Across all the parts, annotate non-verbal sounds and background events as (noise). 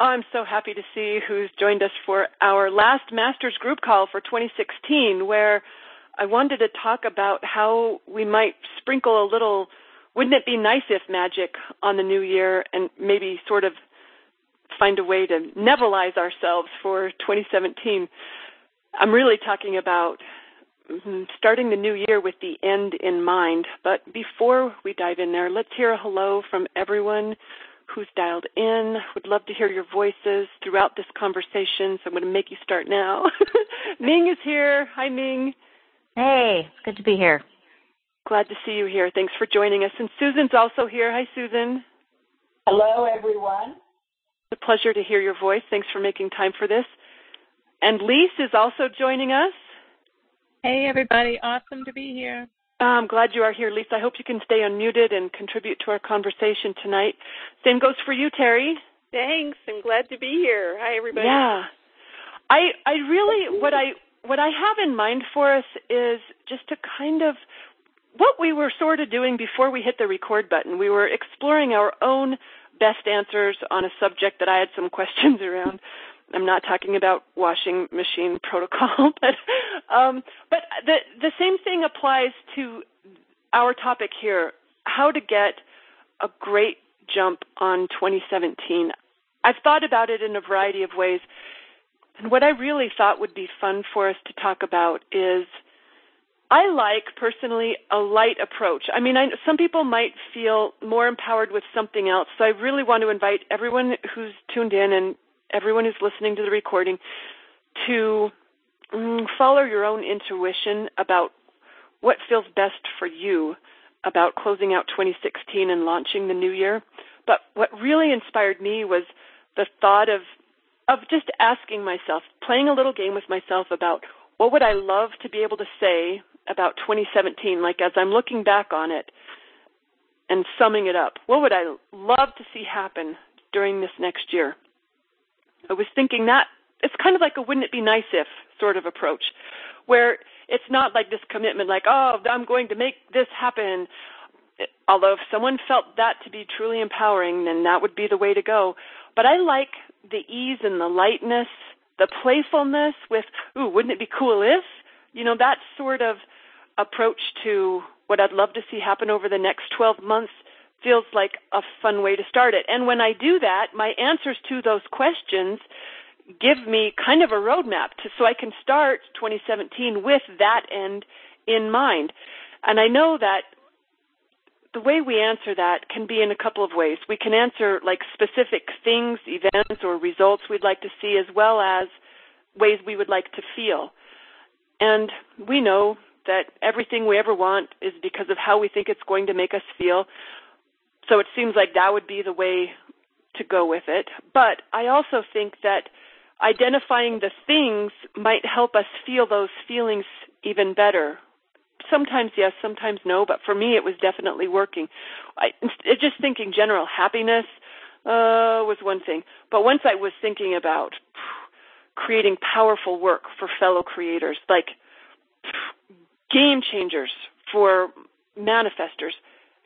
I'm so happy to see who's joined us for our last Masters group call for 2016, where I wanted to talk about how we might sprinkle a little, wouldn't it be nice if magic on the new year and maybe sort of find a way to Nevillize ourselves for 2017. I'm really talking about starting the new year with the end in mind. But before we dive in there, let's hear a hello from everyone who's dialed in. Would love to hear your voices throughout this conversation, so I'm going to make you start now. (laughs) Ming is here. Hi, Ming. Hey, it's good to be here. Glad to see you here. Thanks for joining us. And Susan's also here. Hi, Susan. Hello, everyone. It's a pleasure to hear your voice. Thanks for making time for this. And Lise is also joining us. Hey, everybody. Awesome to be here. I'm glad you are here, Lisa. I hope you can stay unmuted and contribute to our conversation tonight. Same goes for you, Terry. Thanks. I'm glad to be here. Hi, everybody. Yeah. I I really what I what I have in mind for us is just to kind of what we were sort of doing before we hit the record button. We were exploring our own best answers on a subject that I had some (laughs) questions around. I'm not talking about washing machine (laughs) protocol, but um, but the the same thing applies to our topic here: how to get a great jump on 2017. I've thought about it in a variety of ways, and what I really thought would be fun for us to talk about is. I like personally a light approach. I mean, I, some people might feel more empowered with something else. So I really want to invite everyone who's tuned in and everyone who's listening to the recording to mm, follow your own intuition about what feels best for you about closing out 2016 and launching the new year. But what really inspired me was the thought of of just asking myself, playing a little game with myself about what would I love to be able to say about 2017 like as I'm looking back on it and summing it up. What would I love to see happen during this next year? I was thinking that it's kind of like a wouldn't it be nice if sort of approach, where it's not like this commitment, like, oh, I'm going to make this happen. Although if someone felt that to be truly empowering, then that would be the way to go. But I like the ease and the lightness, the playfulness with, ooh, wouldn't it be cool if? You know, that sort of approach to what I'd love to see happen over the next 12 months feels like a fun way to start it. And when I do that, my answers to those questions give me kind of a roadmap to so I can start 2017 with that end in mind. And I know that the way we answer that can be in a couple of ways. We can answer like specific things, events, or results we'd like to see, as well as ways we would like to feel. And we know that everything we ever want is because of how we think it's going to make us feel. So it seems like that would be the way to go with it. But I also think that identifying the things might help us feel those feelings even better. Sometimes yes, sometimes no, but for me it was definitely working. I just thinking general happiness uh was one thing. But once I was thinking about creating powerful work for fellow creators, like game changers for manifestors,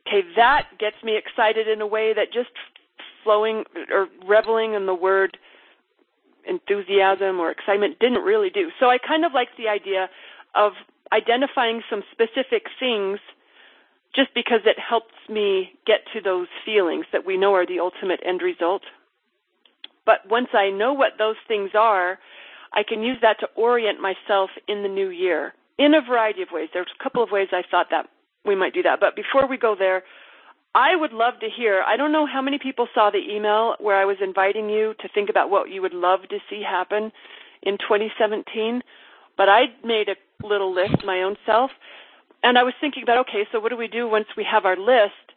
Okay, that gets me excited in a way that just flowing or reveling in the word enthusiasm or excitement didn't really do. So I kind of like the idea of identifying some specific things just because it helps me get to those feelings that we know are the ultimate end result. But once I know what those things are, I can use that to orient myself in the new year in a variety of ways. There's a couple of ways I thought that we might do that. But before we go there, I would love to hear. I don't know how many people saw the email where I was inviting you to think about what you would love to see happen in 2017, but I made a little list my own self. and I was thinking about okay, so what do we do once we have our list?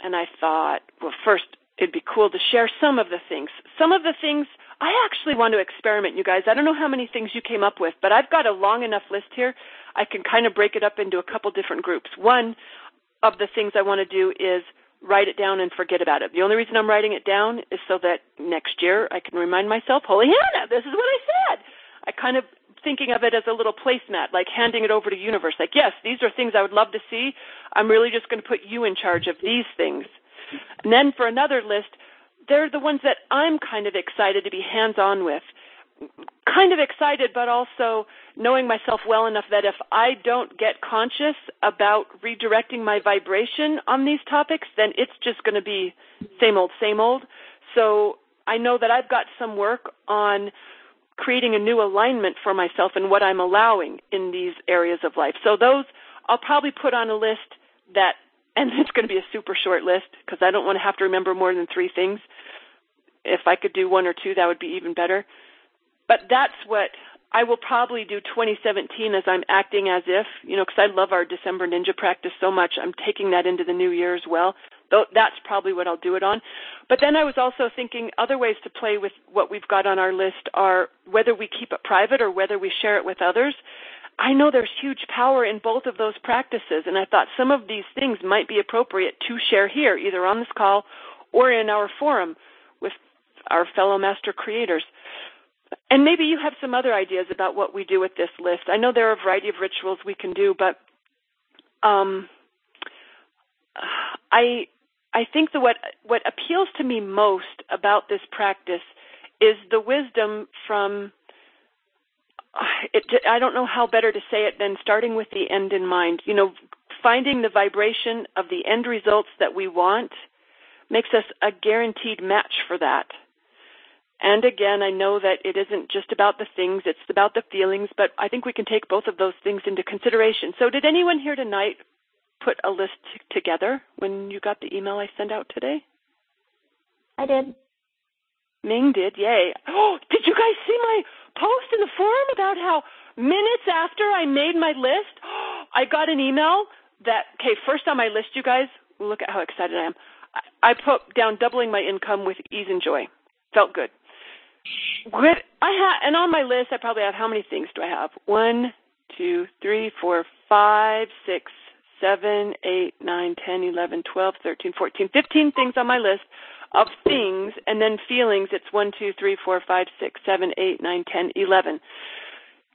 And I thought, well, first it'd be cool to share some of the things. Some of the things I actually want to experiment, you guys. I don't know how many things you came up with, but I've got a long enough list here. I can kind of break it up into a couple different groups. One of the things I want to do is write it down and forget about it. The only reason I'm writing it down is so that next year I can remind myself, Holy Hannah, this is what I said. I kind of thinking of it as a little placemat, like handing it over to universe. Like, yes, these are things I would love to see. I'm really just going to put you in charge of these things. And then for another list, they're the ones that I'm kind of excited to be hands on with. Kind of excited, but also knowing myself well enough that if I don't get conscious about redirecting my vibration on these topics, then it's just going to be same old, same old. So I know that I've got some work on creating a new alignment for myself and what I'm allowing in these areas of life. So those I'll probably put on a list that, and it's going to be a super short list because I don't want to have to remember more than three things. If I could do one or two, that would be even better. But that's what I will probably do 2017 as I'm acting as if, you know, because I love our December Ninja practice so much. I'm taking that into the new year as well. Though that's probably what I'll do it on. But then I was also thinking other ways to play with what we've got on our list are whether we keep it private or whether we share it with others. I know there's huge power in both of those practices, and I thought some of these things might be appropriate to share here, either on this call or in our forum with our fellow master creators. And maybe you have some other ideas about what we do with this list. I know there are a variety of rituals we can do, but um, I I think that what what appeals to me most about this practice is the wisdom from it, I don't know how better to say it than starting with the end in mind. You know, finding the vibration of the end results that we want makes us a guaranteed match for that. And again, I know that it isn't just about the things, it's about the feelings, but I think we can take both of those things into consideration. So, did anyone here tonight put a list t- together when you got the email I sent out today? I did. Ming did, yay. Oh, (gasps) did you guys see my post in the forum about how minutes after I made my list, (gasps) I got an email that, okay, first on my list, you guys, look at how excited I am. I put down doubling my income with ease and joy. Felt good. Good. I have, and on my list, I probably have how many things do I have? One, two, three, four, five, six, seven, eight, nine, ten, eleven, twelve, thirteen, fourteen, fifteen things on my list of things, and then feelings. It's one, two, three, four, five, six, seven, eight, nine, ten, eleven.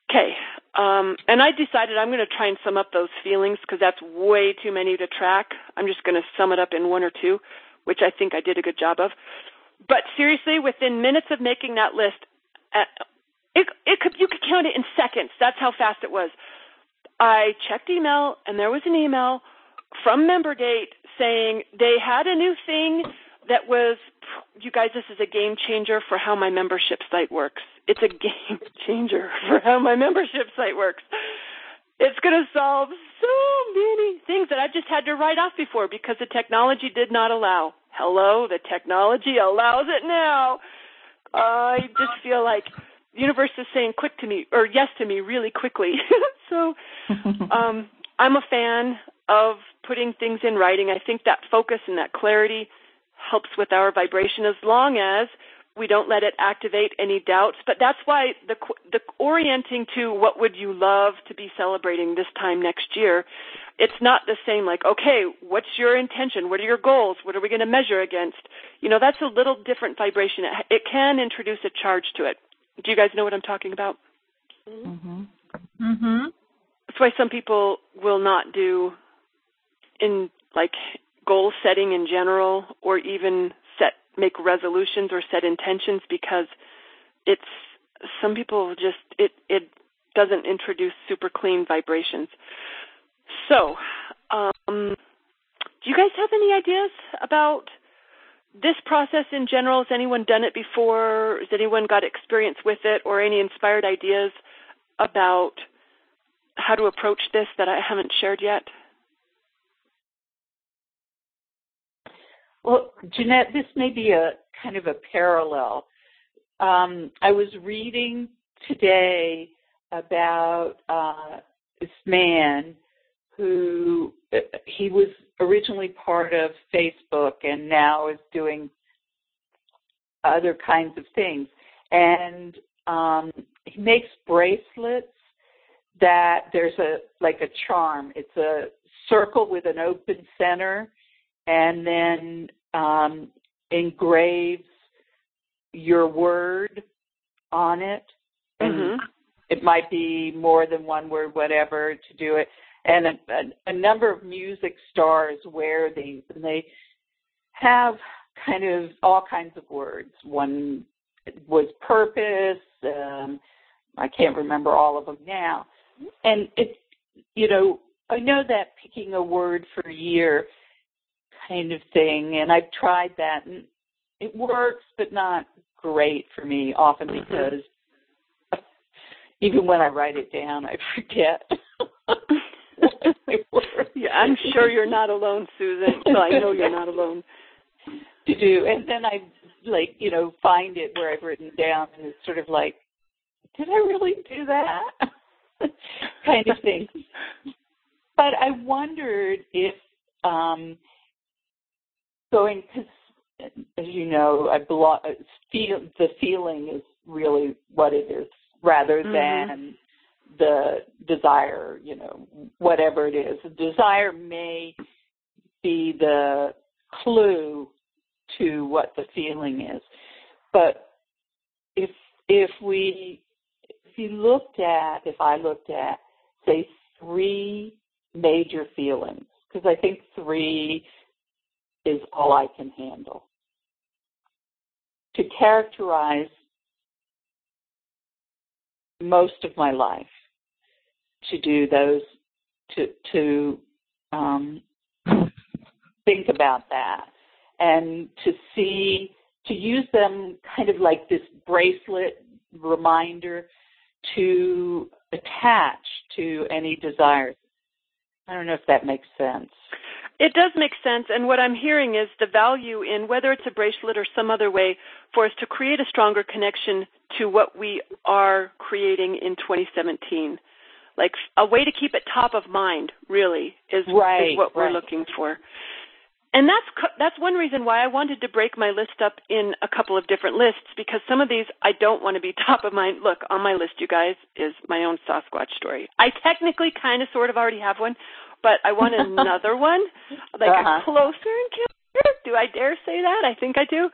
Okay. Um, and I decided I'm going to try and sum up those feelings because that's way too many to track. I'm just going to sum it up in one or two, which I think I did a good job of but seriously, within minutes of making that list, uh, it, it could you could count it in seconds. That's how fast it was. I checked email, and there was an email from MemberDate saying they had a new thing that was, you guys, this is a game changer for how my membership site works. It's a (laughs) game changer for how my membership site works. It's going to solve so many things that I just had to write off before because the technology did not allow. Hello, the technology allows it now. I just feel like the universe is saying quick to me or yes to me really quickly. (laughs) so (laughs) um, I'm a fan of putting things in writing. I think that focus and that clarity helps with our vibration as long as we don't let it activate any doubts. But that's why the the orienting to what would you love to be celebrating this time next year. It's not the same like, okay, what's your intention? What are your goals? What are we going to measure against? You know, that's a little different vibration. It, it can introduce a charge to it. Do you guys know what I'm talking about? Mhm. Mhm. That's why some people will not do in like goal setting in general or even set make resolutions or set intentions because it's some people just it it doesn't introduce super clean vibrations. So, um, do you guys have any ideas about this process in general? Has anyone done it before? Has anyone got experience with it, or any inspired ideas about how to approach this that I haven't shared yet? Well, Jeanette, this may be a kind of a parallel. Um, I was reading today about uh, this man who he was originally part of Facebook and now is doing other kinds of things. And um, he makes bracelets that there's a like a charm. It's a circle with an open center, and then um, engraves your word on it. And mm-hmm. it might be more than one word, whatever, to do it. And a, a, a number of music stars wear these, and they have kind of all kinds of words. One was purpose. Um, I can't remember all of them now. And it's, you know, I know that picking a word for a year kind of thing, and I've tried that, and it works, but not great for me. Often mm-hmm. because even when I write it down, I forget. yeah, I'm sure you're not alone, Susan. So I know you're not alone. (laughs) To do, and then I like you know find it where I've written down, and it's sort of like, did I really do that? (laughs) kind of thing. But I wondered if um, going because as you know, I belong. Feel the feeling is really what it is, rather mm-hmm. than the desire. You know, whatever it is, the desire may be the clue to what the feeling is. But if if we if you looked at if I looked at say three major feelings because I think three is all I can handle. To characterize most of my life, to do those, to to um, think about that, and to see to use them kind of like this bracelet reminder to attach to any desires. I don't know if that makes sense. It does make sense, and what I'm hearing is the value in whether it's a bracelet or some other way for us to create a stronger connection to what we are creating in 2017. Like a way to keep it top of mind, really, is, right, is what right. we're looking for. And that's that's one reason why I wanted to break my list up in a couple of different lists because some of these I don't want to be (laughs) top of mind. Look, on my list, you guys, is my own Sasquatch story. I technically kind of sort of already have one, but I want (laughs) another one, like uh-huh. a closer encounter. Do I dare say that? I think I do.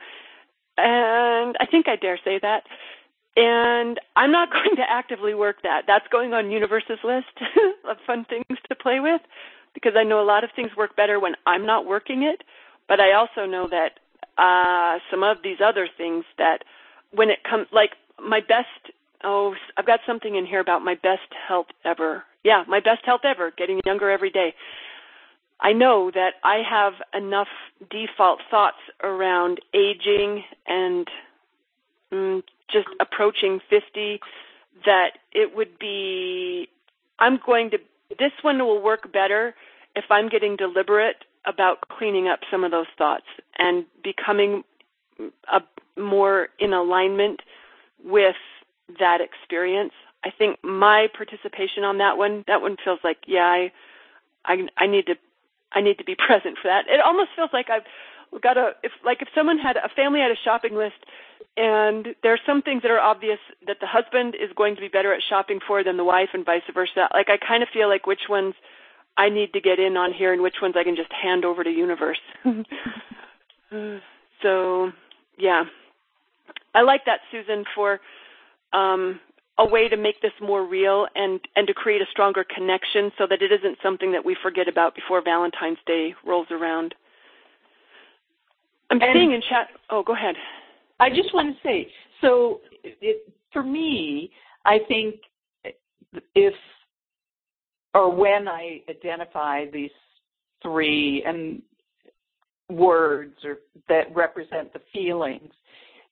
And I think I dare say that. And I'm not (laughs) going to actively work that. That's going on Universe's list (laughs) of fun things to play with because I know a lot of things work better when I'm not working it. But I also know that uh, some of these other things that when it comes, like my best, oh, I've got something in here about my best health ever yeah, my best health ever, getting younger every day. I know that I have enough default thoughts around aging and mm, just approaching 50 that it would be, I'm going to, this one will work better if I'm getting deliberate about cleaning up some of those thoughts and becoming a, more in alignment with that experience I think my participation on that one, that one feels like, yeah, I, I, I need to, I need to be (laughs) present for that. It almost feels like I've got a, if like if someone had a family had a shopping list, and there are some things that are obvious that the husband is going to be better at shopping for than the wife, and vice versa. Like I kind of feel like which ones I need to get in on here, and which ones I can just hand over to universe. (laughs) (sighs) so, yeah, I like that, Susan, for um, a way to make this more real and and to create a stronger connection so that it isn't something that we forget about before Valentine's Day rolls around. I'm and seeing in chat. Oh, go ahead. I just want to say, so it, for me, I think if or when I identify these three and words or that represent the feelings,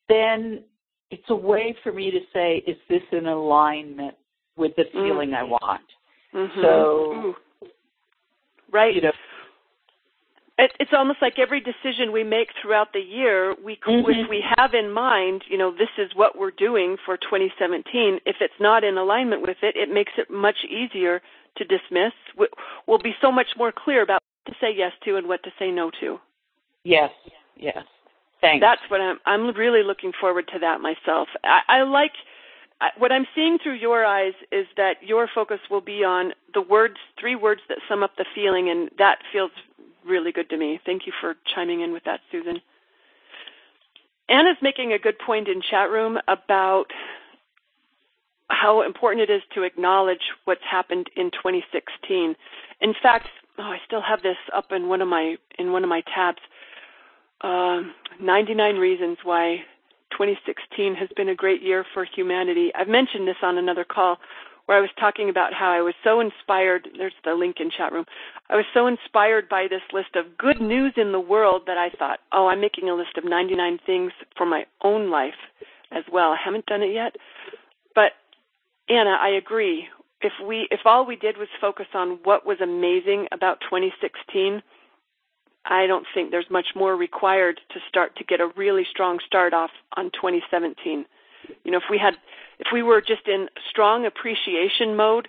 then it's a way for me to say, is this in alignment with the feeling mm-hmm. I want? Mm-hmm. So, right. You know, it, it's almost like every decision we make throughout the year, we mm-hmm. if we have in mind, you know, this is what we're doing for 2017. If it's not in alignment with it, it makes it much easier to dismiss. We'll be so much more clear about what to say yes to and what to say no to. Yes, yes. Thanks. That's what I'm. I'm really looking forward to that myself. I, I like what I'm seeing through your eyes is that your focus will be on the words, three words that sum up the feeling, and that feels really good to me. Thank you for chiming in with that, Susan. Anna's making a good point in chat room about how important it is to acknowledge what's happened in 2016. In fact, oh, I still have this up in one of my in one of my tabs. Uh, 99 reasons why 2016 has been a great year for humanity. I've mentioned this on another call where I was talking about how I was so inspired. There's the link in chat room. I was so inspired by this list of good news in the world that I thought, oh, I'm making a list of 99 things for my own life as well. I haven't done it yet, but Anna, I agree. If we, if all we did was focus on what was amazing about 2016, I don't think there's much more required to start to get a really strong start off on 2017. You know, if we had if we were just in strong appreciation mode,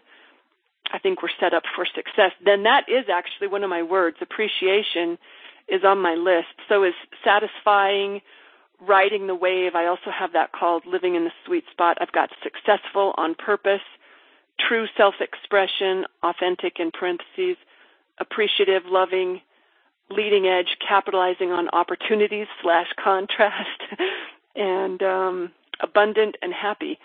I think we're set up for success. Then that is actually one of my words. Appreciation is on my list. So is satisfying, riding the wave. I also have that called living in the sweet spot. I've got successful on purpose, true self-expression, authentic in parentheses, appreciative, loving, leading edge, capitalizing on opportunities slash contrast, (laughs) and um, abundant and happy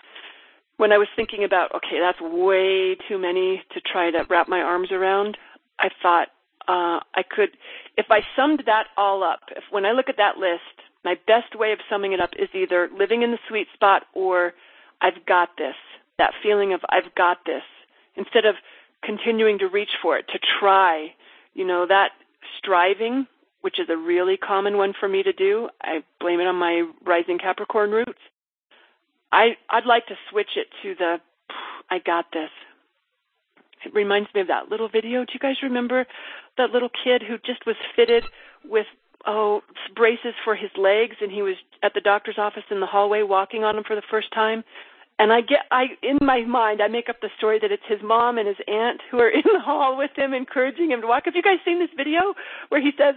when I was thinking about, okay, that's way too many to try to wrap my arms around, I thought uh, I could, if I summed that all up, if when I look at that list, my best way of summing it up is either living in the sweet spot or I've got this. That feeling of I've got this. Instead of continuing to reach for it, to try, you know, that striving, which is a really common one for me to do. I blame it on my rising Capricorn roots. I I'd like to switch it to the I got this. It reminds me of that little video. Do you guys remember that little kid who just was fitted with oh braces for his legs and he was at the doctor's office in the hallway walking on them for the first time? And I get I in my mind I make up the story that it's his mom and his aunt who are (laughs) in the hall with him encouraging him to walk. Have you guys seen this video where he says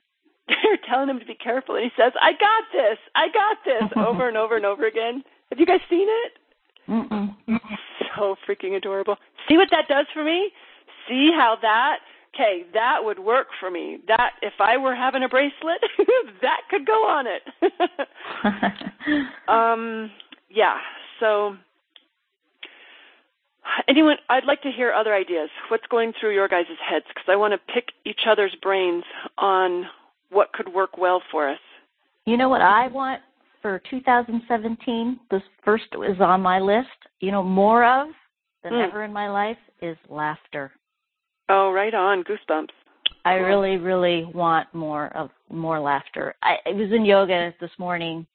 (laughs) they're telling him to be careful and he says, I got this, I got this (laughs) over and over and over again. Have you guys seen it? Mm-mm. So freaking adorable. See what that does for me? See how that okay, that would work for me. That if I were having a bracelet, that could go on it. um yeah. So anyone I'd like to hear other ideas. What's going through your guys' heads because I want to pick each other's brains on what could work well for us. You know what I want for 2017, the first is on my list. You know, more of than mm. ever in my life is laughter. Oh, right on, goosebumps. I really, really want more of more laughter. I, I was in yoga this morning,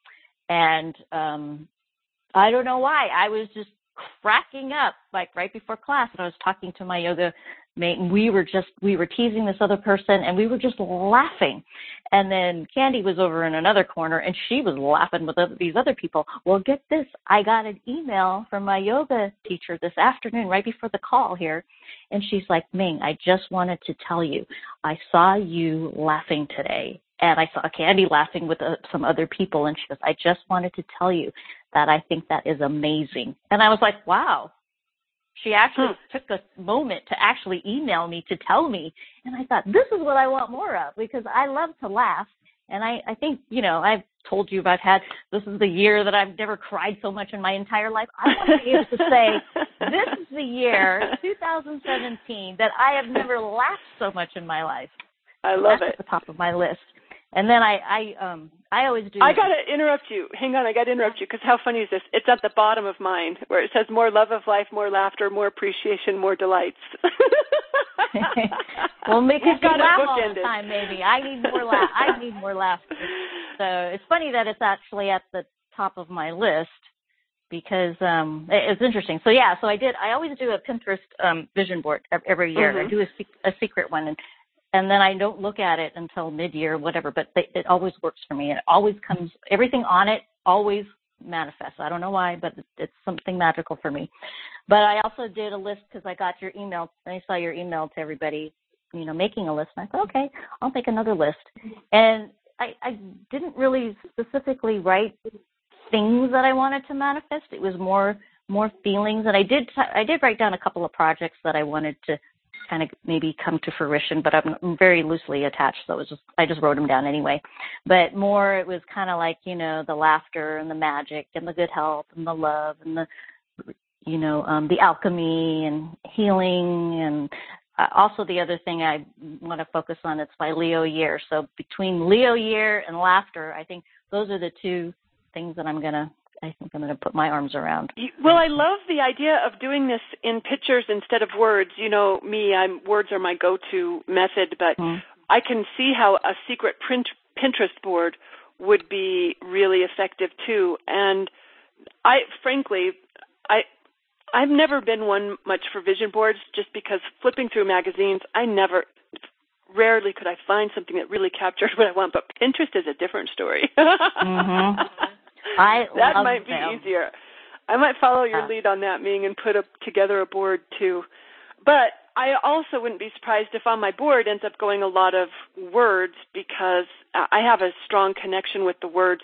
and um I don't know why I was just cracking up like right before class, and I was talking to my yoga mate, and we were just we were teasing this other person, and we were just laughing. And then Candy was over in another corner, and she was laughing with these other people. Well, get this, I got an email from my yoga teacher this afternoon, right before the call here, and she's like, Ming, I just wanted to tell you, I saw you laughing today. And I saw Candy laughing with uh, some other people, and she goes, I just wanted to tell you that I think that is amazing. And I was like, wow, she actually hmm. took a moment to actually email me to tell me. And I thought, this is what I want more of because I love to laugh. And I, I think, you know, I've told you I've had, this is the year that I've never cried so much in my entire life. I want to be able to say, this is the year, (laughs) 2017, that I have never laughed so much in my life. I love That's it. At the top of my list. And then I, I, um, I always do. I gotta interrupt you. Hang on, I gotta interrupt you because how funny is this? It's at the bottom of mine where it says more love of life, more laughter, more appreciation, more delights. (laughs) well, make us laugh all the time. Maybe I need more laugh. I (laughs) need more laughter. So it's funny that it's actually at the top of my list because um it's interesting. So yeah, so I did. I always do a Pinterest um vision board every year. Mm-hmm. I do a, a secret one, and and then I don't look at it until mid-year, whatever. But they, it always works for me. It always comes. Everything on it always manifests. I don't know why, but it's something magical for me. But I also did a list because I got your email. I saw your email to everybody, you know, making a list. And I thought, okay, I'll make another list. And I, I didn't really specifically write things that I wanted to manifest. It was more more feelings, and I did I did write down a couple of projects that I wanted to kind of maybe come to fruition, but I'm very loosely attached, so it was just I just wrote them down anyway. But more, it was kind of like you know the laughter and the magic and the good health and the love and the you know um, the alchemy and healing and uh, also the other thing I want to focus on it's by Leo Year. So between Leo Year and laughter, I think those are the two things that I'm gonna I think I'm going to put my arms around. Well, I love the idea of doing this in pictures instead of words. You know, me, I'm words are my go-to method, but mm. I can see how a secret print, Pinterest board would be really effective too. And I, frankly, I, I've never been one much for vision boards, just because flipping through magazines, I never, rarely could I find something that really captured (laughs) what I want. But Pinterest is a different story. (laughs) mm-hmm. (laughs) I (laughs) that might them. be easier. I might follow your uh, lead on that, Ming, and put a, together a board too. But I also wouldn't be surprised if on my board ends up going a lot of words because I have a strong connection with the words.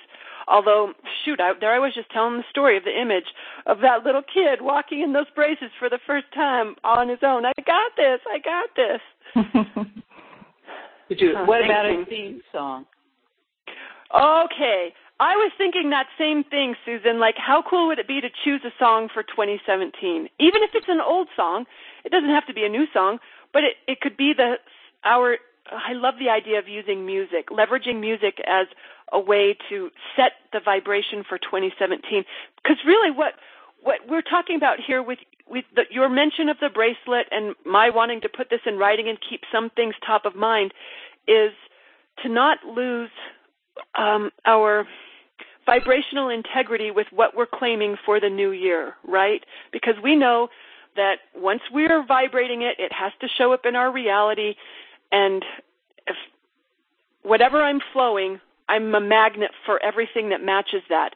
Although, shoot, I, there I was just telling the story of the image of that little kid walking in those braces for the first time on his own. I got this. I got this. (laughs) Did you, what about a theme song? Okay. I was thinking that same thing, Susan. Like, how cool would it be to choose a song for 2017? Even if it's an old song, it doesn't have to be a new song, but it, it could be the our. I love the idea of using music, leveraging music as a way to set the vibration for 2017. Because really, what what we're talking about here with with the, your mention of the bracelet and my wanting to put this in writing and keep some things top of mind is to not lose um, our vibrational integrity with what we're claiming for the new year, right? Because we know that once we're vibrating it, it has to show up in our reality. And if whatever I'm flowing, I'm a magnet for everything that matches that.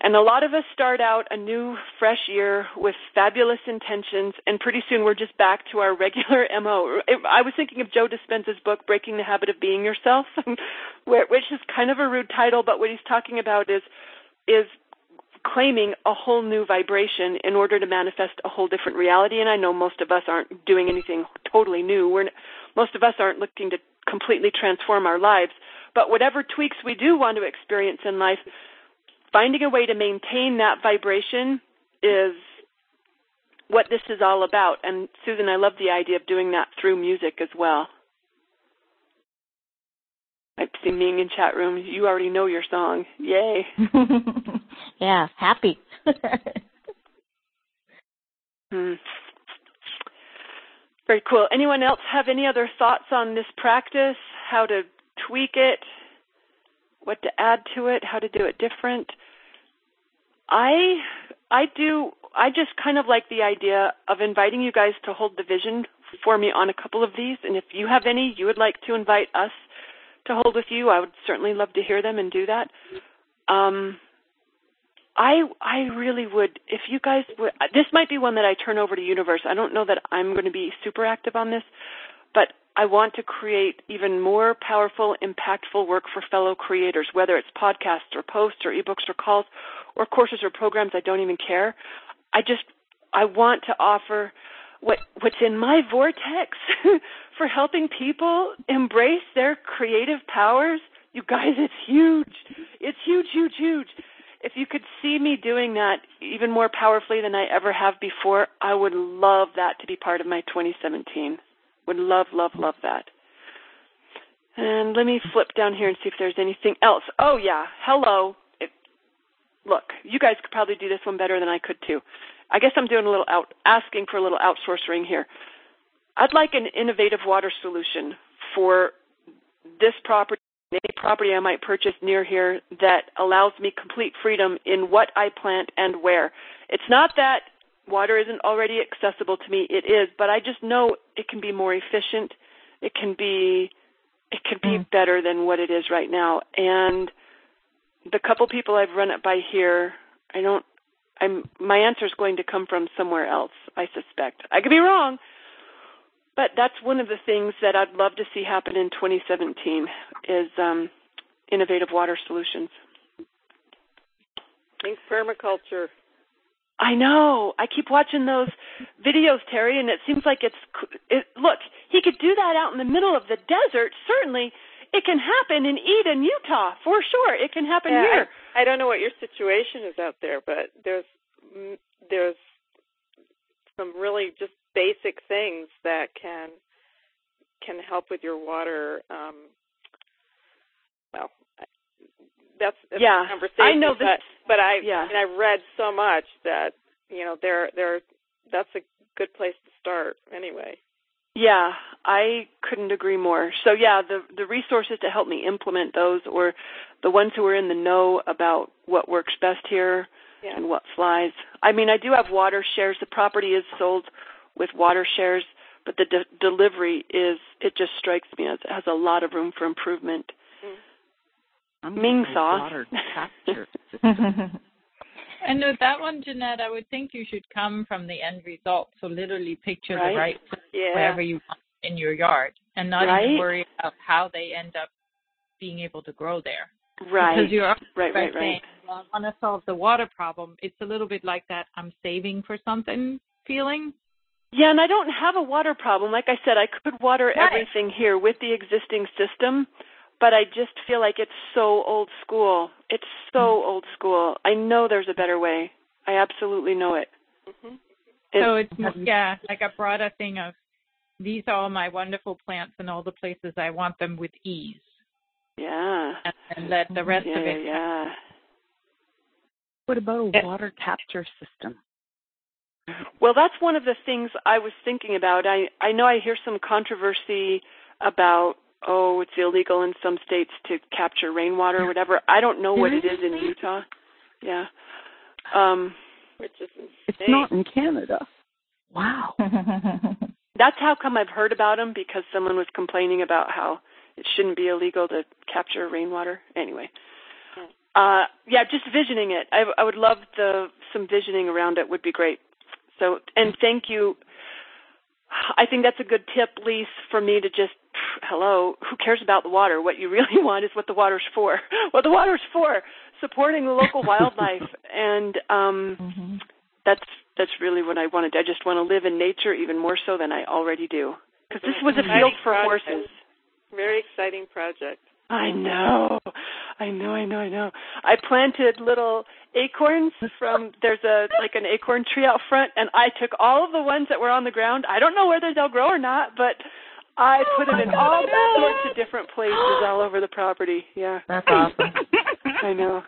And a lot of us start out a new, fresh year with fabulous intentions, and pretty soon we're just back to our regular (laughs) MO. I was thinking of Joe Dispenza's book, Breaking the Habit of Being Yourself, (laughs) which is kind of a rude title, but what he's talking about is, is claiming a whole new vibration in order to manifest a whole different reality. And I know most of us aren't doing anything totally new. We're, most of us aren't looking to completely transform our lives. But whatever tweaks we do want to experience in life, finding a way to maintain that vibration is what this is all about. And Susan, I love the idea of doing that through music as well. I see Ming in chat room. You already know your song. Yay. (laughs) yeah, happy. (laughs) hmm. Very cool. Anyone else have any other thoughts on this practice? How to tweak it? What to add to it? How to do it different? I I do I just kind of like the idea of inviting you guys to hold the vision for me on a couple of these and if you have any you would like to invite us to hold with you, I would certainly love to hear them and do that. Um I I really would if you guys would this might be one that I turn over to universe. I don't know that I'm going to be super active on this, but I want to create even more powerful, impactful work for fellow creators, whether it's podcasts or posts or ebooks or calls or courses or programs. I don't even care. I just, I want to offer what, what's in my vortex (laughs) for helping people embrace their creative powers. You guys, it's huge. It's huge, huge, huge. If you could see me doing that even more powerfully than I ever have before, I would love that to be part of my 2017. Would love, love, love that. And let me flip down here and see if there's anything else. Oh yeah, hello. It, look, you guys could probably do this one better than I could too. I guess I'm doing a little out, asking for a little outsourcing here. I'd like an innovative water solution for this property, any property I might purchase near here that allows me complete freedom in what I plant and where. It's not that water isn't already accessible to me. It is, but I just know it can be more efficient it can be it could be mm. better than what it is right now. And the couple people I've run it by here, I don't I'm my answer is going to come from somewhere else, I suspect. I could be wrong, but that's one of the things that I'd love to see happen in 2017 is um, innovative water solutions. Think permaculture. I know. I keep watching those videos, Terry, and it seems like it's. It, look, he could do that out in the middle of the desert. Certainly, it can happen in Eden, Utah, for sure. It can happen yeah, here. I, I don't know what your situation is out there, but there's there's some really just basic things that can can help with your water. Um, well, that's, that's yeah, conversation. I know that, but, but I yeah. and I've read so much that you know there there that's a good place to start anyway. Yeah, I couldn't agree more. So yeah, the the resources to help me implement those, or the ones who are in the know about what works best here yeah. and what flies. I mean, I do have water shares. The property is sold with water shares, but the de- delivery is it just strikes me as it has a lot of room for improvement. Ming sauce. And with (laughs) that one, Jeanette, I would think you should come from the end result. So literally picture right. the right yeah. wherever you want in your yard and not right. even worry about how they end up being able to grow there. Right. Because you're right, right, saying, right. well, I want to solve the water problem. It's a little bit like that I'm saving for something feeling. Yeah, and I don't have a water problem. Like I said, I could water right. everything here with the existing system, but I just feel like it's so old school. It's so mm-hmm. old school. I know there's a better way. I absolutely know it. Mm-hmm. it so it's yeah, like a broader thing of these are all my wonderful plants and all the places I want them with ease. Yeah. And, and let the rest yeah, of it. Yeah. (laughs) What about a water capture system? Well, that's one of the things I was thinking about. I I know I hear some controversy about oh, it's illegal in some states to capture rainwater or whatever. I don't know what it is in Utah. Yeah. Um which is insane. It's not in Canada. Wow. (laughs) that's how come I've heard about them because someone was complaining about how it shouldn't be illegal to capture rainwater. Anyway. Uh yeah, just visioning it. I I would love the some visioning around it would be great. So, and thank you. I think that's a good tip, Lise, for me to just, hello, who cares about the water? What you really (laughs) want is what the water's for. (laughs) What the water's for, supporting the local (laughs) wildlife. And um, mm-hmm. that's that's really what I wanted. I just want to live in nature even more so than I already do. Because this was a field for project. horses. Very exciting project. I know. I know, I know, I know. I planted little acorns from there's a like an acorn tree out front and I took all of the ones that were on the ground. I don't know whether they'll grow or not, but I put them in all sorts of different places all over the property. Yeah. That's awesome. (laughs) I know.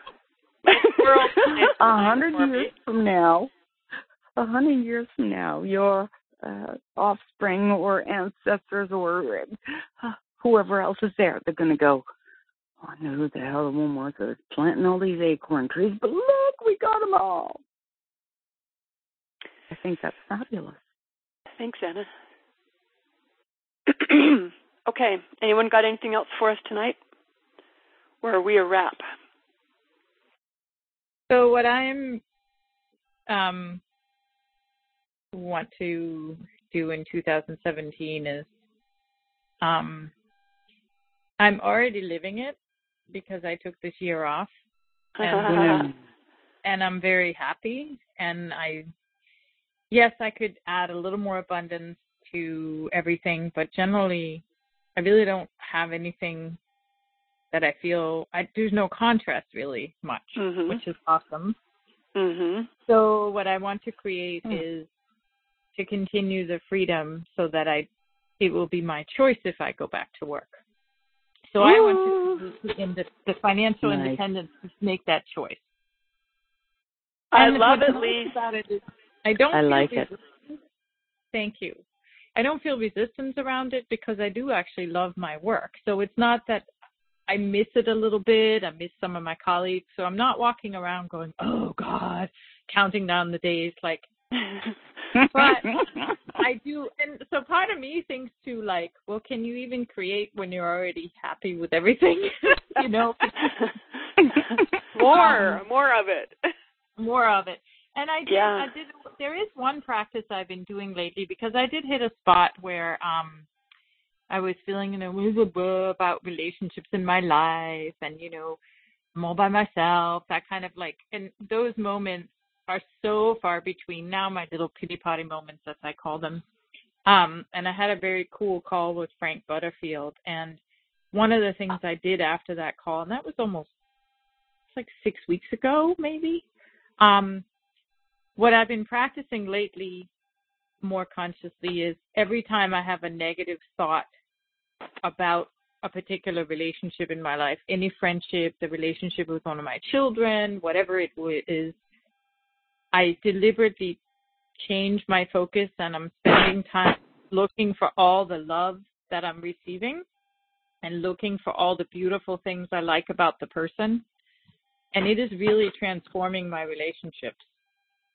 (laughs) a hundred years from now, a hundred years from now, your uh, offspring or ancestors or uh, whoever else is there, they're going to go, oh, I know who the hell the one was that was planting all these acorn trees, but look, we got them all. I think that's fabulous. Thanks, Anna. (clears throat) okay, anyone got anything else for us tonight? Or are we a wrap? So what I'm um, want to do in 2017 is um, I'm already living it because I took this year off. And, (laughs) and I'm very happy. And I, yes, I could add a little more abundance to everything, but generally, I really don't have anything that I feel I, there's no contrast really much, mm-hmm. which is awesome. Mm-hmm. So what I want to create mm. is to continue the freedom so that I it will be my choice if I go back to work. So Ooh. I want to in the, the financial nice. independence to make that choice. I and love it, Lise. About it is I don't. I like it. Thank you. I don't feel resistance around it because I do actually love my work. So it's not that I miss it a little bit. I miss some of my colleagues. So I'm not walking around going, "Oh God," counting down the days like (laughs) but I do, and so part of me thinks too, like, well, can you even create when you're already happy with everything? (laughs) you know, (laughs) more, Um, more of it. more of it. And I did, Yeah. I did. There is one practice I've been doing lately because I did hit a spot where um I was feeling, you know, miserable about relationships in my life, and you know, I'm all by myself. That kind of like, and those moments are so far between now. My little pity potty moments, as I call them. Um, and I had a very cool call with Frank Butterfield, and one of the things I did after that call, and that was almost it's like six weeks ago, maybe. Um, what I've been practicing lately more consciously is every time I have a negative thought about a particular relationship in my life, any friendship, the relationship with one of my children, whatever it is, I deliberately change my focus and I'm spending time looking for all the love that I'm receiving and looking for all the beautiful things I like about the person. And it is really transforming my relationships.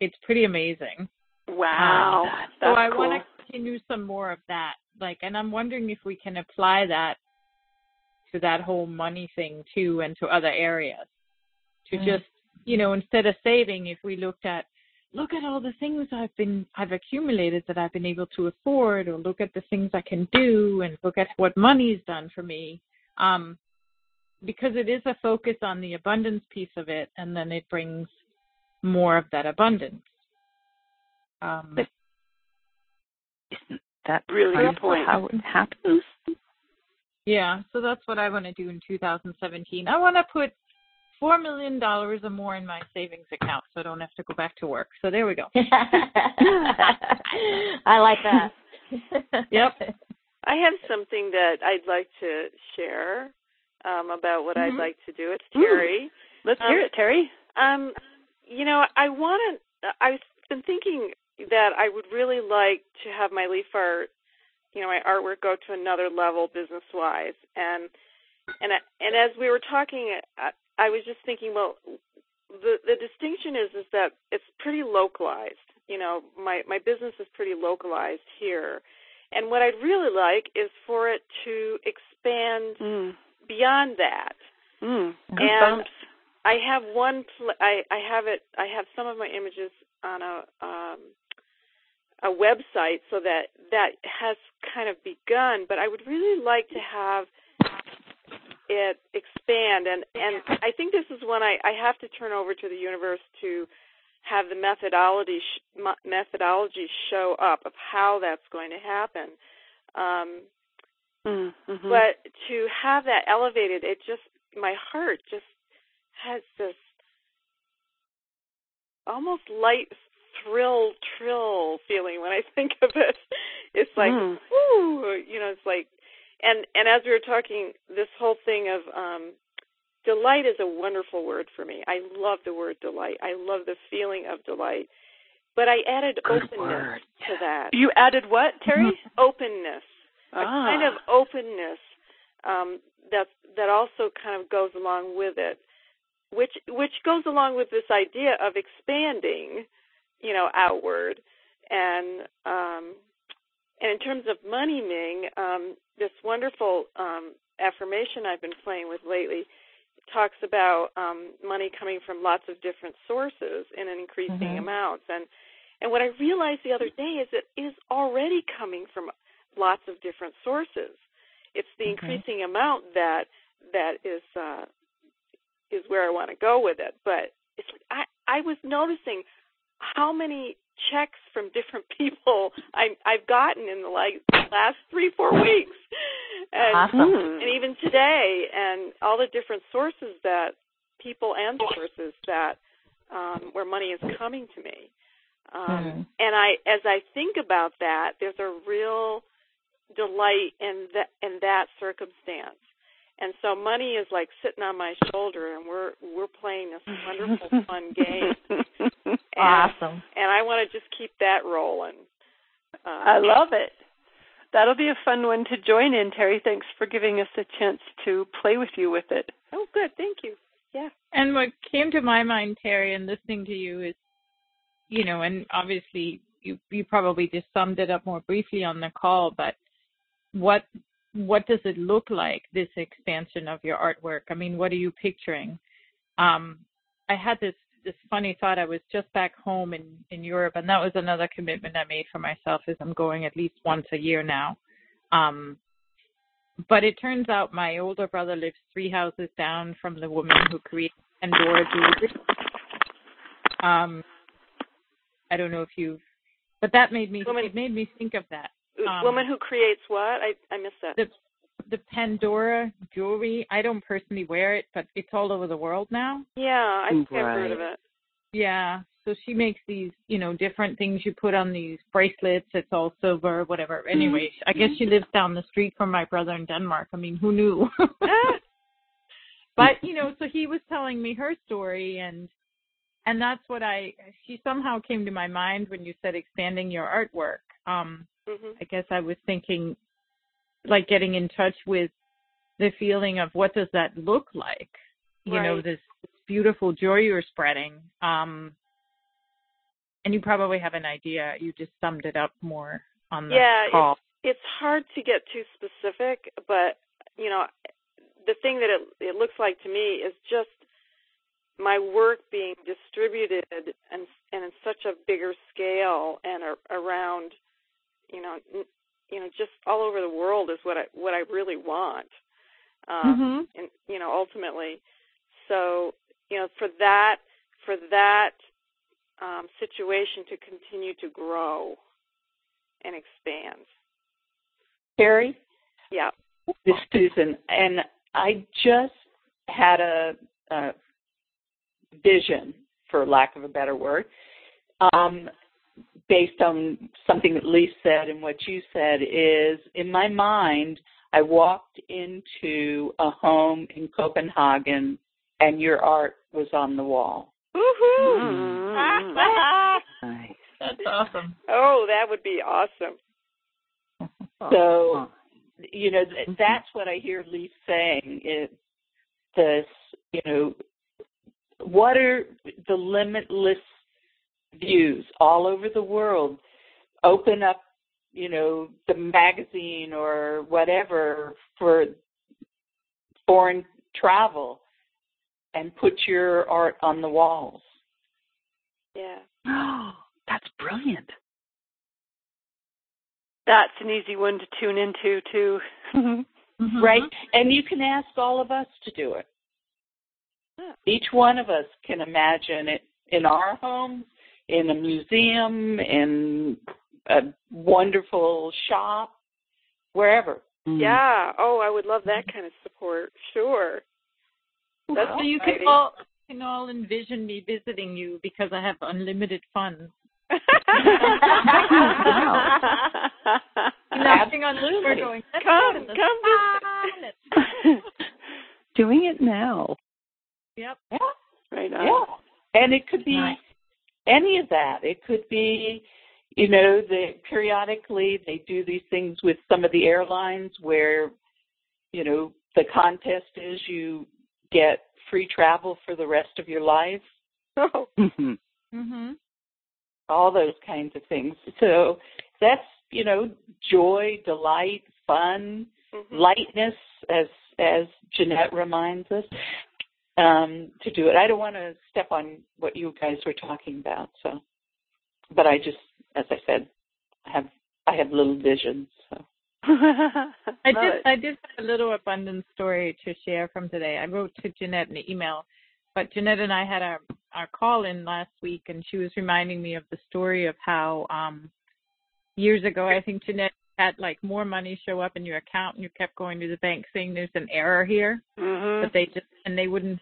It's pretty amazing. Wow, Um, so I cool. want to continue some more of that. Like, and I'm wondering if we can apply that to that whole money thing too, and to other areas. To Mm. just, you know, instead of saving, if we looked at, look at all the things I've been, I've accumulated that I've been able to afford, or look at the things I can do, and look at what money's done for me. Um, because it is a focus on the abundance piece of it, and then it brings more of that abundance. Um, That's Really kind good of point. how it happens. Yeah, so that's what I want to do in 2017. I want to put four million dollars or more in my savings account, so I don't have to go back to work. So there we go. (laughs) I like that. (laughs) yep. I have something that I'd like to share um, about what Mhm. I'd like to do. It's Ooh. Terry. Let's Um, hear it, Terry. Um, you know, I want to. I've been thinking that I would really like to have my leaf art, you know, my artwork go to another level business wise. And and I- and as we were talking, I, I was just thinking, well, the the distinction is is that it's pretty localized. You know, my my business is pretty localized here. And what I'd really like is for it to expand Mm. beyond that. Mm. And Goosebumps. I have one. Pl- I I have it. I have some of my images on a um, a website, so that that has kind of begun. But I would really like to have it expand, and and I think this is when I I have to turn over to the universe to have the methodology sh- methodology show up of how that's going to happen. Um, Mm. mhm. but to have that elevated, it just my heart just has this almost light thrill trill feeling when I (laughs) think of it. It's like Mm. whoo, you know, it's like and and as we were talking, this whole thing of um delight is a wonderful word for me. I love the word delight. I love the feeling of delight. But I added Good openness word. to that You added what, Terry? openness a Ah. kind of openness um, that that also kind of goes along with it, which which goes along with this idea of expanding, you know, outward, and um, and in terms of money, Ming, um, this wonderful um, affirmation I've been playing with lately talks about um, money coming from lots of different sources in an increasing Mhm. amounts, and and what I realized the other day is it is already coming from lots of different sources. It's the increasing amount that that is uh, is where I want to go with it. But it's I I was noticing how many checks from different (laughs) people I I've gotten in the like last three four weeks, and Awesome. And even today, and all the different sources that people and sources that um, where money is coming to me. Um, Mhm. And I, as I think about that, there's a real delight in that in that circumstance. And so money is like sitting on my shoulder, and we're we're playing this wonderful (laughs) fun game. (laughs) And, Awesome. And I want to just keep that rolling. Um, I love it. That'll be a fun one to join in, Terry. Thanks for giving us a chance to play with you with it. Oh, good. Thank you. Yeah. And what came to my mind, Terry, and listening to you is, you know, and obviously you you probably just summed it up more briefly on the call, but what what does it look like this expansion of your artwork? I mean, what are you picturing? Um, I had this this funny thought. I was just back home in in Europe, and that was another commitment I made for myself. Is I'm going at least once a year now. Um, but it turns out my older brother lives three houses down from the woman who created Pandora jewelry. Um, I don't know if you've, but that made me Woman- it made me think of that. Um, Woman who creates what? I I missed that. the the Pandora jewelry. I don't personally wear it, but it's all over the world now. yeah, I think I've heard of it. Yeah. So she makes these, you know, different things you put on these bracelets. It's all silver, whatever. Anyway, I guess she lives down the street from my brother in Denmark. I mean, who knew? (laughs) (laughs) but you know, so he was telling me her story, and and that's what I. She somehow came to my mind when you said expanding your artwork. Um, hmm I guess I was thinking, like getting in touch with the feeling of what does that look like? You know, this beautiful joy you're spreading. Um, and you probably have an idea. You just summed it up more on the Yeah, call. it's it's hard to get too specific, but you know, the thing that it it looks like to me is just my work being distributed and and in such a bigger scale and a, around, you know, n- you know, just all over the world is what I what I really want. Um, Mhm. and you know, ultimately, so you know, for that for that um, situation to continue to grow and expand. Carrie, Yeah. this is Susan, and I just had a, a vision, for lack of a better word, um, based on something that Lee said and what you said. Is in my mind, I walked into a home in Copenhagen, and your art was on the wall. Woohoo! Hmm. (laughs) Nice. That's awesome. oh, that would be awesome. (laughs) So, you know, th- mm-hmm. that's what I hear Lee saying is this, you know, what are the limitless views all over the world? Open up, you know, the magazine or whatever for foreign travel and put your art on the walls. Yeah. Oh, (gasps) That's brilliant. That's an easy one to tune into too. Mm-hmm. (laughs) Right? And you can ask all of us to do it. Each one of us can imagine it in our homes, in a museum, in a wonderful shop, wherever. Mm. Yeah. Oh, I would love that kind of support. Sure. That's so you can exciting. all can all envision me visiting you because I have unlimited funds. (laughs) Knocking on the door going, Come, go to the come spa, (laughs) Doing it now. Yep. Yeah. right on. Yeah. And it could be Nice. Any of that. It could be, you know, they periodically they do these things with some of the airlines where, you know, the contest is you get free travel for the rest of your life. Oh, (laughs) Mhm. Mhm. all those kinds of things. So that's, you know, joy, delight, fun, mhm. lightness, as as Jeanette reminds us, um, to do it. I don't want to step on what you guys were talking about, so but I just as I said, I have I have little visions. So (laughs) I did. it. I did have a little abundance story to share from today. I wrote to Jeanette an email, but Jeanette and I had our our call in last week, and she was reminding me of the story of how um years ago, I think Jeanette had like more money show up in your account, and you kept going to the bank saying there's an error here, Mhm. but they just and they wouldn't.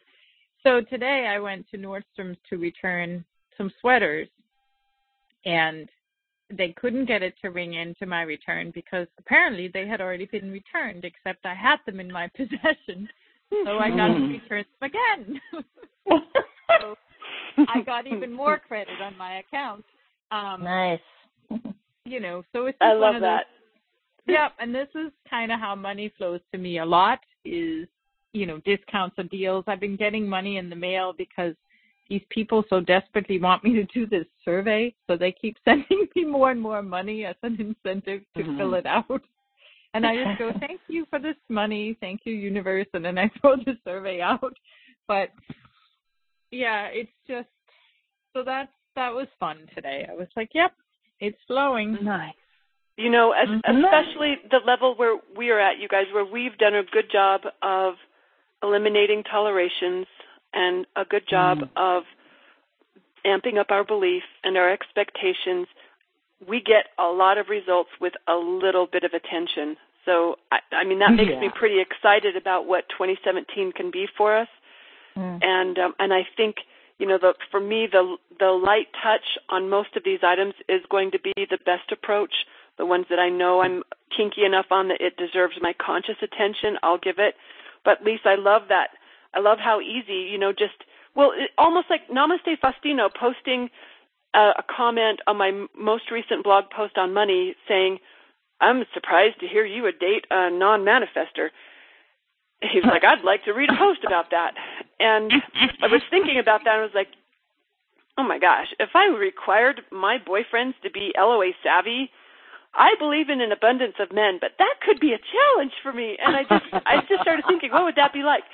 So today I went to Nordstrom's to return some sweaters, and they couldn't get it to ring into my return because apparently they had already been returned, except I had them in my (laughs) possession. So I got to Mhm. return them again. (laughs) so I got even more credit on my account. Um, Nice. you know, so it's I just one love of those that. Yep, and this is kind of how money flows to me a lot is, you know, discounts or deals. I've been getting money in the mail because these people so desperately want me to do this survey, so they keep (laughs) sending me more and more money as an incentive to Mhm. fill it out. And I just go, (laughs) thank you for this money, thank you, universe, and then I (laughs) throw the survey out. But yeah, it's just so that's that was fun today. I was like, yep, it's flowing. Nice. You know, as, Mhm. especially the level where we are at, you guys, where we've done a good job of eliminating tolerations and a good job Mm. of amping up our belief and our expectations. We get a lot of results with a little bit of attention. So, I, I mean, that makes me pretty excited about what 2017 can be for us and um, and I think you know the for me the the light touch on most of these items is going to be the best approach. The ones that I know I'm kinky enough on that it deserves my conscious attention, I'll give it. But Lisa, I love that. I love how easy you know just well it, almost like Namaste Faustino posting a, a comment on my m- most recent blog post on money saying, "I'm surprised to hear you would date a non-manifester." he was like, I'd like to read a post about that. And I was thinking about that and I was like, oh my gosh, if I required my boyfriends to be LOA savvy, I believe in an abundance of men, but that could be a challenge for me. And I just, (laughs) I just started thinking, what would that be like?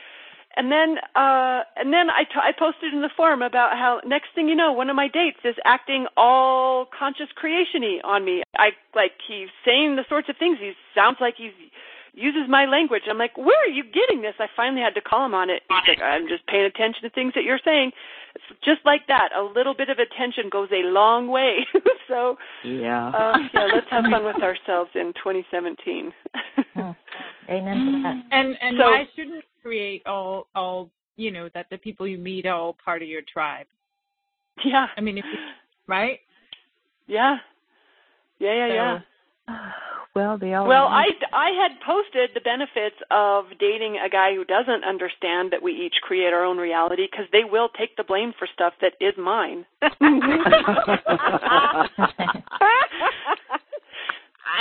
And then, uh, and then I, t- I posted in the forum about how next thing you know, one of my dates is acting all conscious creationy on me. I like he's saying the sorts of things. He sounds like he's uses my language. I'm like, where are you getting this? I finally had to call him on it. He's like, I'm just paying attention to things that you're saying. It's just like that. A little bit of attention goes a long way. (laughs) so, Yeah. uh, yeah, let's have fun with (laughs) ourselves in 2017. Amen. And and So- why shouldn't create all all you know that the people you meet are all part of your tribe? yeah, I mean, if you, right? yeah, yeah, yeah, So- (sighs) yeah. Well, they all. Well, I, I had posted the benefits of dating a guy who doesn't understand that we each create our own reality because they will take the blame for stuff that is mine. (laughs)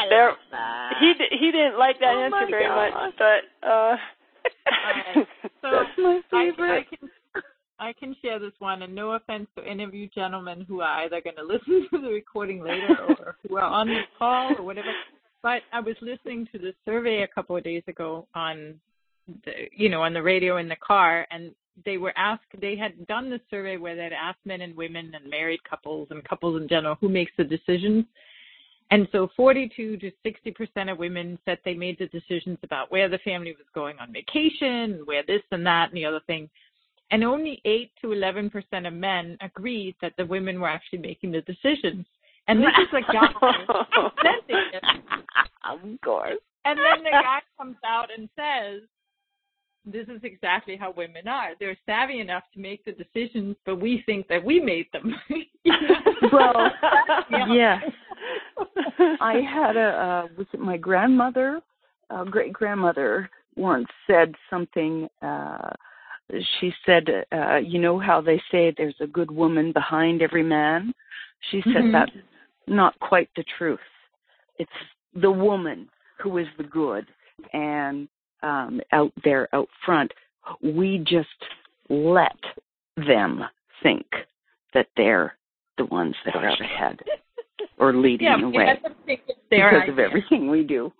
there, he he didn't like that Oh answer very God. much, but uh, (laughs) Alright, So That's my I, I favorite. can I can share this one, and no offense to any of you gentlemen who are either going (laughs) to listen to the recording later or who are on the call or whatever. But I was listening to the survey a couple of days ago on the you know on the radio in the car, and they were asked they had done the survey where they'd asked men and women and married couples and couples in general who makes the decisions. And so 42 to 60% of women said they made the decisions about where the family was going on vacation, where this and that and the other thing. And only 8 to 11% of men agreed that the women were actually making the decisions. And this is a guy (laughs) presenting it. of course. And then the guy comes out and says, this is exactly how women are. They're savvy enough to make the decisions, but we think that we made them. (laughs) Well, (laughs) Yeah. yes. I had a uh, was it my grandmother, uh, great grandmother once said something. Uh, she said, uh, "You know how they say there's a good woman behind every man." She said Mhm. that's not quite the truth. It's the woman who is the good, and um, out there out front, we just let them think that they're the ones that are out ahead (laughs) or leading yeah, the way let them think it's their because of everything we do.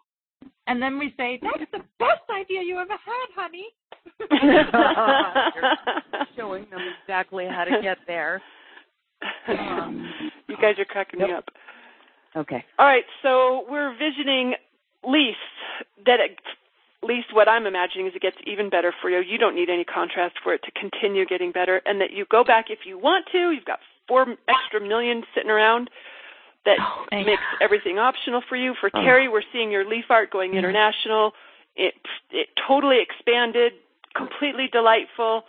And then we say, that's the best idea you ever had, honey. (laughs) Showing them exactly how to get there. (laughs) Um, you guys are cracking me up. Okay. All right, so we're visioning least that at least what I'm imagining is it gets even better for you. You don't need any contrast for it to continue getting better, and that you go back if you want to. You've got four extra million sitting around that Oh, makes everything optional for you. For Oh. Terry, we're seeing your leaf art going international. It it totally expanded, completely delightful.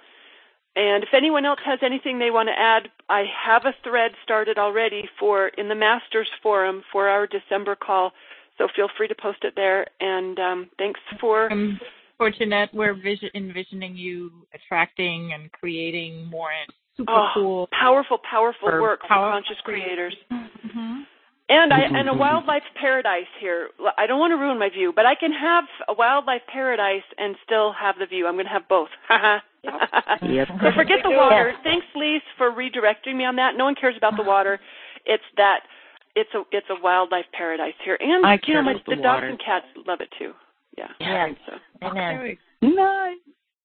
And if anyone else has anything they want to add, I have a thread started already for in the Masters Forum for our December call. So feel free to post it there. And um, thanks for I'm fortunate we're vision- envisioning you attracting and creating more super oh, cool. powerful, powerful For work for conscious creators. Mhm. And I and a wildlife paradise here. I don't want to ruin my view, but I can have a wildlife paradise and still have the view. I'm going to have both. Haha. Yep. So forget the water. Thanks, Lise, for redirecting me on that. No one cares about the water. It's that it's a it's a wildlife paradise here, and I you know care my, about the, the dogs and cats love it too. Yeah. Yes. So Amen. Nice.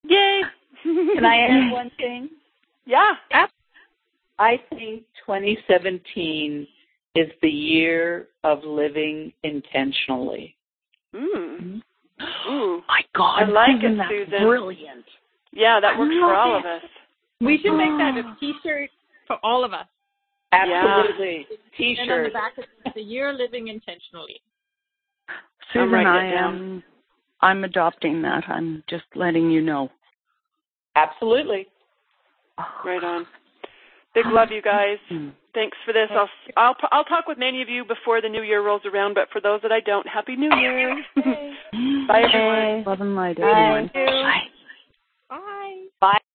yay! Can I add (laughs) one thing? Yeah. I think 2017 is the year of living intentionally. Mm. Ooh. (gasps) My God, I like Susan, it, that's Susan. Brilliant. Yeah, that works for all of us. We should make that a ah. T-shirt for all of us. Absolutely. T shirt. And on the T-shirt. back it's the year living intentionally. Susan, I am. I'm adopting that. I'm just letting you know. Absolutely. Right on. Big love, you guys. Thanks for this. I'll I'll I'll talk with many of you before the new year rolls around. But for those that I don't, happy New Year. Bye, everyone. Love and light, Bye. everyone. Bye. Bye.